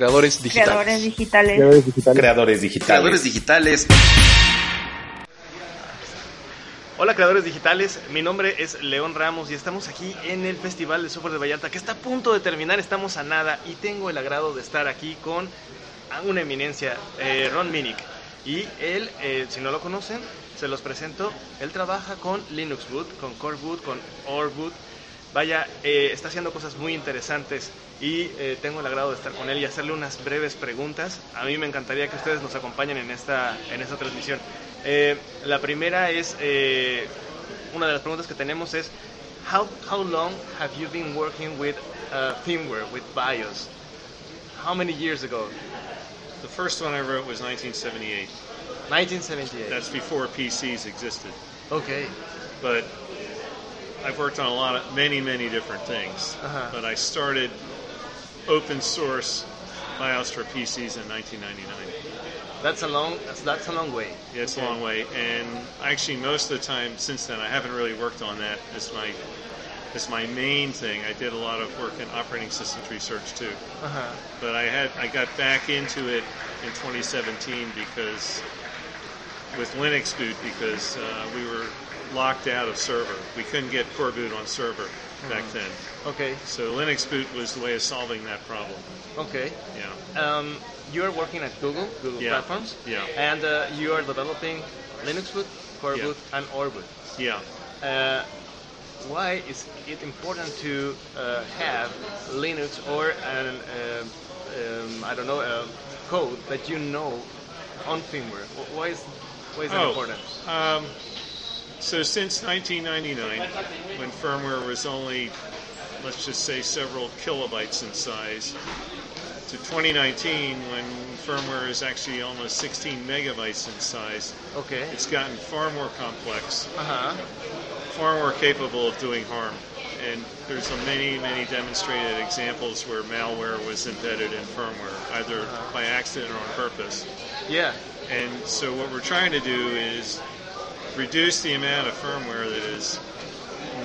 Creadores digitales. Creadores digitales. Creadores digitales. Creadores digitales. Creadores digitales. Hola creadores digitales, mi nombre es León Ramos y estamos aquí en el Festival de Software de Vallarta que está a punto de terminar, estamos a nada y tengo el agrado de estar aquí con una eminencia, eh, Ron Minnick. Y él, eh, si no lo conocen, se los presento, él trabaja con Linux Boot, con Core Boot, con Or Boot. Vaya, eh, está haciendo cosas muy interesantes y eh, tengo el agrado de estar con él y hacerle unas breves preguntas. A mí me encantaría que ustedes nos acompañen en esta, en esta transmisión. Eh, la primera es, una de las preguntas que tenemos es, how, how long have you been working with uh, firmware, with BIOS? How many years ago? The first one I wrote was 1978. 1978. That's before PCs existed. okay. But I've worked on a lot of many, many different things. Uh-huh. But I started open source BIOS for PCs in 1999. That's a long, that's, that's a long way. Yeah, it's Okay. a long way, and actually most of the time since then I haven't really worked on that as my as my main thing. I did a lot of work in operating systems research too. Uh-huh. but I had I got back into it in 2017 because with Linux boot because uh, we were locked out of server. We couldn't get core boot on server back Mhm. then. Okay, So Linux boot was the way of solving that problem. okay. Yeah. Um, you're working at Google, Google Yeah. Platforms, Yeah. and uh, you are developing Linux boot, Core Yeah. boot, and Oreboot. Yeah. Uh, why is it important to uh, have Linux or an, um um, I don't know um code that you know on firmware? Why is why is that Oh. important? Um, so since 1999, when firmware was only, let's just say, several kilobytes in size, to 2019, when firmware is actually almost 16 megabytes in size, Okay. it's gotten far more complex, Uh huh. far more capable of doing harm. And there's a many, many demonstrated examples where malware was embedded in firmware, either by accident or on purpose. Yeah. And so what we're trying to do is reduce the amount of firmware that is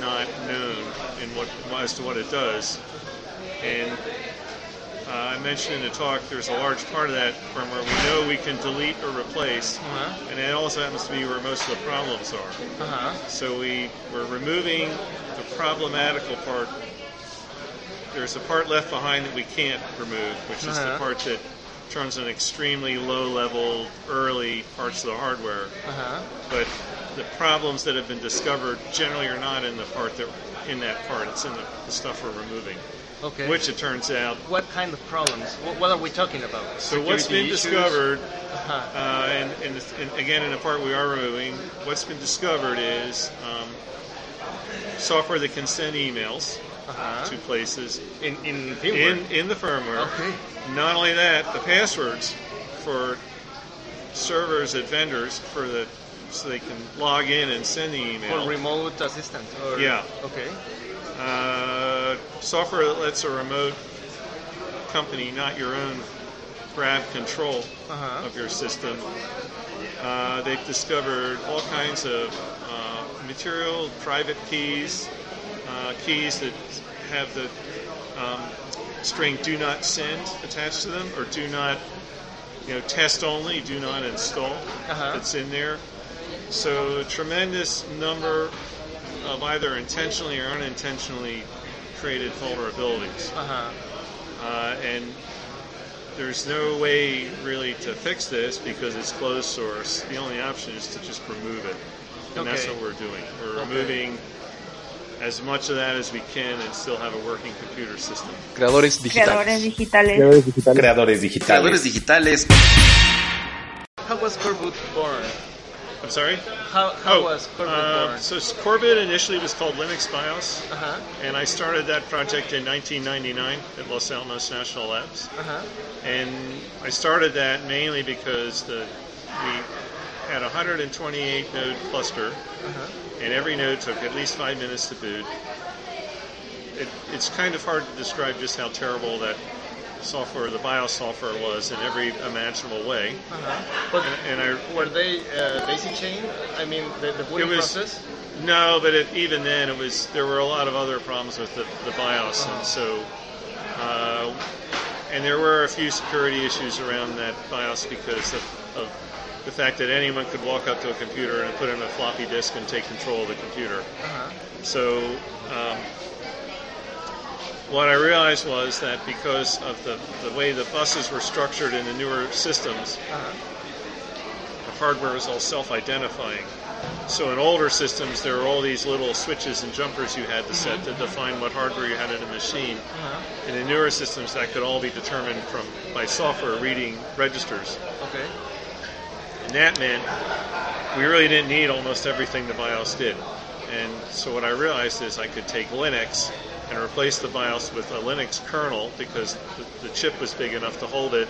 not known in what as to what it does. And uh, I mentioned in the talk, there's a large part of that firmware we know we can delete or replace, Uh-huh. and it also happens to be where most of the problems are. Uh huh. So we we're removing the problematical part. There's a part left behind that we can't remove, which is the Uh-huh. part that turns on extremely low level early parts of the hardware. Uh huh. But the problems that have been discovered generally are not in the part that in that part. It's in the, the stuff we're removing, Okay. which it turns out. what kind of problems? What, what are we talking about? So what's been issues? discovered Uh-huh. uh, and, and, and again, in the part we are removing, what's been discovered is um, software that can send emails Uh-huh. to places In in firmware. in, in the firmware. Okay. Not only that, the passwords for servers at vendors for the so they can log in and send the email. For remote assistant. Or, Yeah. Okay. uh, software that lets a remote company, not your own, grab control Uh-huh. of your system. Uh, they've discovered all kinds of uh, material, private keys, uh, keys that have the um, string "do not send" attached to them, or "do not," you know, test only, "do not install." Uh-huh. That's in there. So a tremendous number of either intentionally or unintentionally created vulnerabilities. Uh-huh. Uh, and there's no way really to fix this because it's closed source. The only option is to just remove it. And that's what we're doing. We're Okay. removing as much of that as we can and still have a working computer system. Creadores Creadores digitales. digitales. Creadores digitales. Creadores digitales. Creadores digitales. How was Core Boot born? I'm sorry. How, how oh, was Coreboot uh, born? so Coreboot initially was called Linux BIOS, Uh-huh. and I started that project in 1999 at Los Alamos National Labs. Uh-huh. And I started that mainly because the we had a 128 node cluster, Uh-huh. and every node took at least five minutes to boot. It, it's kind of hard to describe just how terrible that software, the BIOS software, was in every imaginable way. Uh-huh. But And, and I were they uh, daisy chain? I mean, the, the booting was- process? No, but it, even then, it was there were a lot of other problems with the, the BIOS, and so uh, and there were a few security issues around that BIOS because of, of the fact that anyone could walk up to a computer and put in a floppy disk and take control of the computer. Uh-huh. So um, what I realized was that because of the, the way the buses were structured in the newer systems, Uh-huh. the hardware was all self-identifying. So in older systems, there were all these little switches and jumpers you had to set to define what hardware you had in a machine. Uh-huh. And in newer systems, that could all be determined from by software reading registers. Okay. And that meant we really didn't need almost everything the BIOS did. And so what I realized is I could take Linux and replace the BIOS with a Linux kernel because the, the chip was big enough to hold it.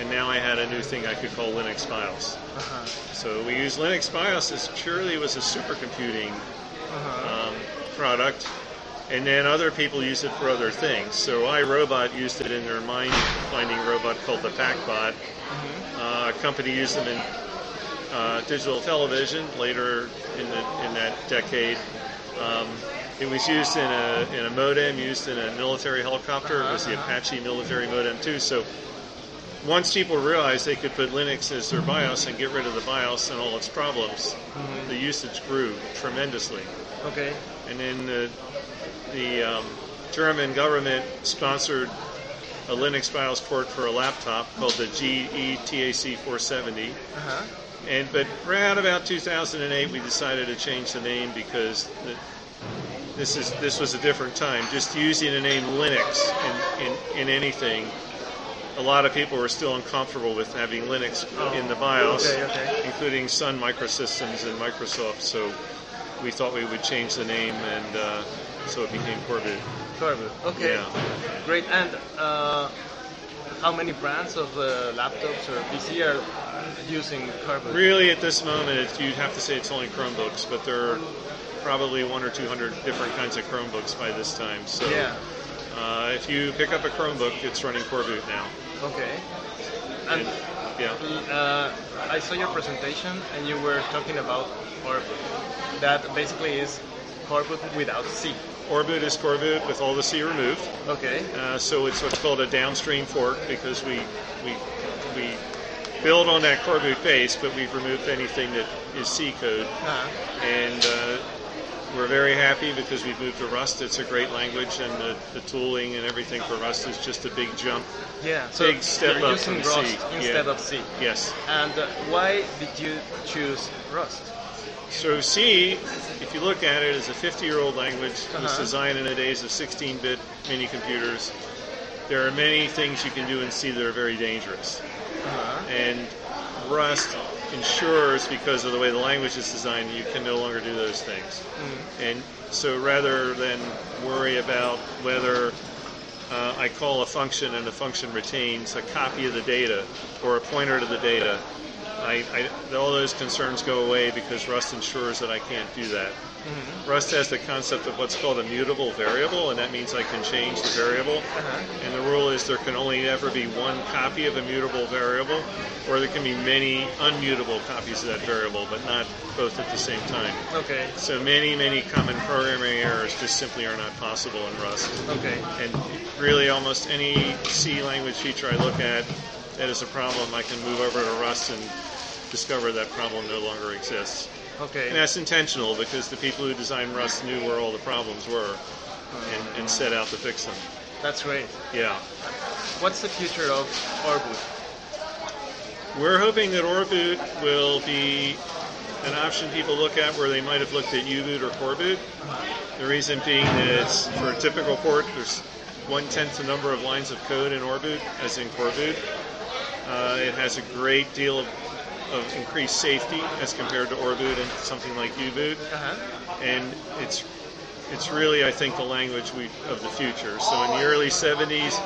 And now I had a new thing I could call Linux BIOS. Uh-huh. So we use Linux BIOS as purely was a supercomputing Uh-huh. um, product, and then other people use it for other things. So iRobot used it in their mind-finding robot called the PackBot. Uh, a company used them in uh, digital television later in the in that decade. Um, it was used in a in a modem used in a military helicopter. It was the Apache military modem too. So once people realized they could put Linux as their BIOS and get rid of the BIOS and all its problems, the usage grew tremendously. Okay. And then the, the um, German government sponsored a Linux BIOS port for a laptop called the GETAC 470. Uh-huh. And but around about 2008, we decided to change the name because the, this is this was a different time. Just using the name Linux in, in, in anything, a lot of people were still uncomfortable with having Linux in the BIOS, Okay, okay. including Sun Microsystems and Microsoft. So we thought we would change the name, and uh, so it became Coreboot. Coreboot. Okay. Yeah. Great. And uh, how many brands of uh, laptops or PC are using Coreboot? Really, at this moment, you'd have to say it's only Chromebooks, but there are probably one or two hundred different kinds of Chromebooks by this time. So Yeah. uh, if you pick up a Chromebook, it's running Coreboot now. Okay. And And, yeah. uh, I saw your presentation, and you were talking about or that basically is Coreboot without C. Oreboot is Coreboot with all the C removed. Okay. Uh, so it's what's called a downstream fork because we we we build on that Coreboot base, but we've removed anything that is C code. Uh-huh. and uh, we're very happy because we've moved to Rust. It's a great language, and the, the tooling and everything for Rust is just a big jump. Yeah. So Big step up using from Rust C. instead Yeah. of C. Yes. And uh, why did you choose Rust? So C, if you look at it, is a 50-year-old language. It was Uh-huh. designed in the days of 16-bit mini computers. There are many things you can do in C that are very dangerous, Uh-huh. and Rust ensures, because of the way the language is designed, you can no longer do those things. And so rather than worry about whether uh, I call a function and the function retains a copy of the data or a pointer to the data, I, I, all those concerns go away because Rust ensures that I can't do that. Mm-hmm. Rust has the concept of what's called a mutable variable, and that means I can change the variable. Uh-huh. And the rule is there can only ever be one copy of a mutable variable, or there can be many unmutable copies of that variable, but not both at the same time. Okay. So many, many common programming errors just simply are not possible in Rust. Okay. And really, almost any C language feature I look at that is a problem, I can move over to Rust and discover that problem no longer exists. Okay. And that's intentional because the people who designed Rust knew where all the problems were and, and set out to fix them. That's great. Yeah. What's the future of Coreboot? We're hoping that Oreboot will be an option people look at where they might have looked at U-boot or Coreboot. The reason being that it's for a typical port, there's one tenth the number of lines of code in Oreboot as in Coreboot. Uh, it has a great deal of of increased safety as compared to Oreboot and something like U-Boot, Uh-huh. and it's it's really I think the language we of the future. So in the early 70s,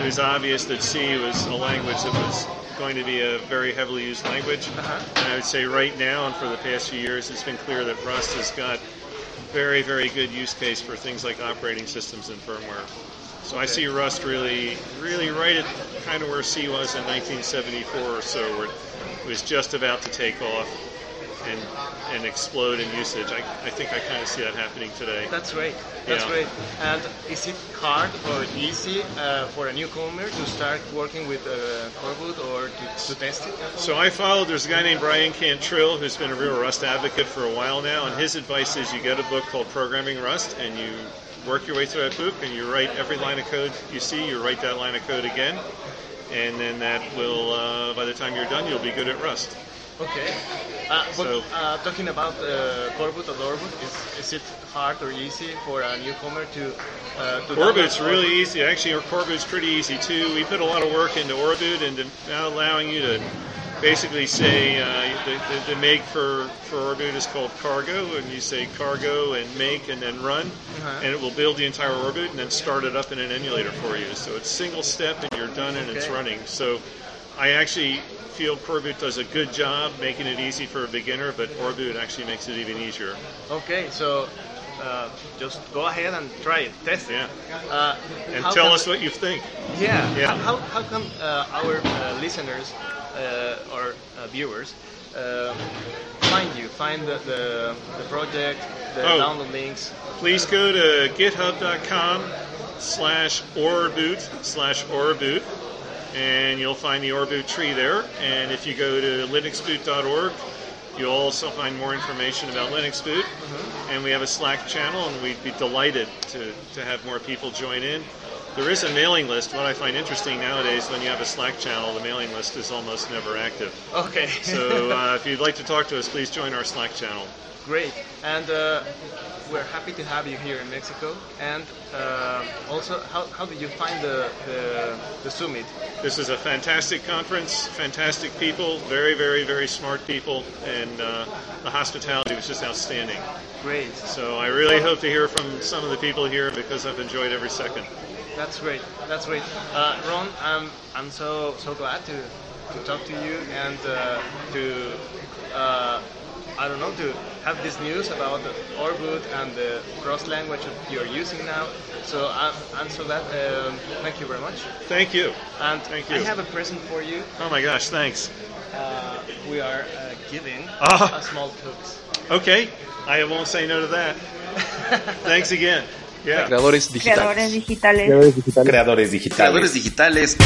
it was obvious that C was a language that was going to be a very heavily used language, and I would say right now and for the past few years, it's been clear that Rust has got very very good use case for things like operating systems and firmware. So I see Rust really, really right at kind of where C was in 1974 or so, where it was just about to take off and and explode in usage. I, I think I kind of see that happening today. That's great. That's Yeah. great. And is it hard or easy uh, for a newcomer to start working with uh, Coreboot or to, to test it? So I followed. There's a guy named Bryan Cantrill who's been a real Rust advocate for a while now, and his advice is you get a book called Programming Rust, and you work your way through that book, and you write every line of code you see. You write that line of code again, and then that will, uh, by the time you're done, you'll be good at Rust. Okay. Uh, but So- uh, talking about uh, or Oreboot, is, is it hard or easy for a newcomer to uh, to download really easy. Actually, our Coreboot's pretty easy too. We put a lot of work into Oreboot and now allowing you to basically say uh, the, the, the make for, for Oreboot is called cargo, and you say cargo and make and then run, Uh-huh. and it will build the entire Oreboot and then start it up in an emulator for you. So it's single step and you're done and it's running. So I actually feel Coreboot does a good job making it easy for a beginner, but Oreboot actually makes it even easier. Okay, so uh, just go ahead and try it, test it. Yeah. Uh, And tell us what you think. Yeah. Yeah. How, how come uh, our uh, listeners uh, or uh, viewers uh, find you, find the, the, the project, the Oh. download links? please go to github.com slash oreboot slash oreboot and you'll find the oreboot tree there. And if you go to linuxboot.org you'll also find more information about linux boot. Mm-hmm. And we have a slack channel and we'd be delighted to, to have more people join in there is a mailing list what i find interesting nowadays when you have a slack channel the mailing list is almost never active Okay. so uh, if you'd like to talk to us please join our slack channel Great. And uh, we're happy to have you here in Mexico. And uh, also, how, how did you find the, the, the summit? This is a fantastic conference, fantastic people, very, very, very smart people, and uh, the hospitality was just outstanding. Great. So I really hope to hear from some of the people here because I've enjoyed every second. That's great. That's great. Uh, Ron, I'm, I'm so so glad to, to talk to you and uh, to uh, I don't know to have this news about the Oreboot and the cross language that you're using now. So I'm, I'm so glad. Um, thank you very much. Thank you. And Thank I have a present for you. Oh my gosh, thanks. Uh, we are uh, giving Ah. a small cooks. Okay, I won't say no to that. Thanks again. Yeah. Creadores Creadores digitales. digitales. Creadores digitales. Creadores digitales.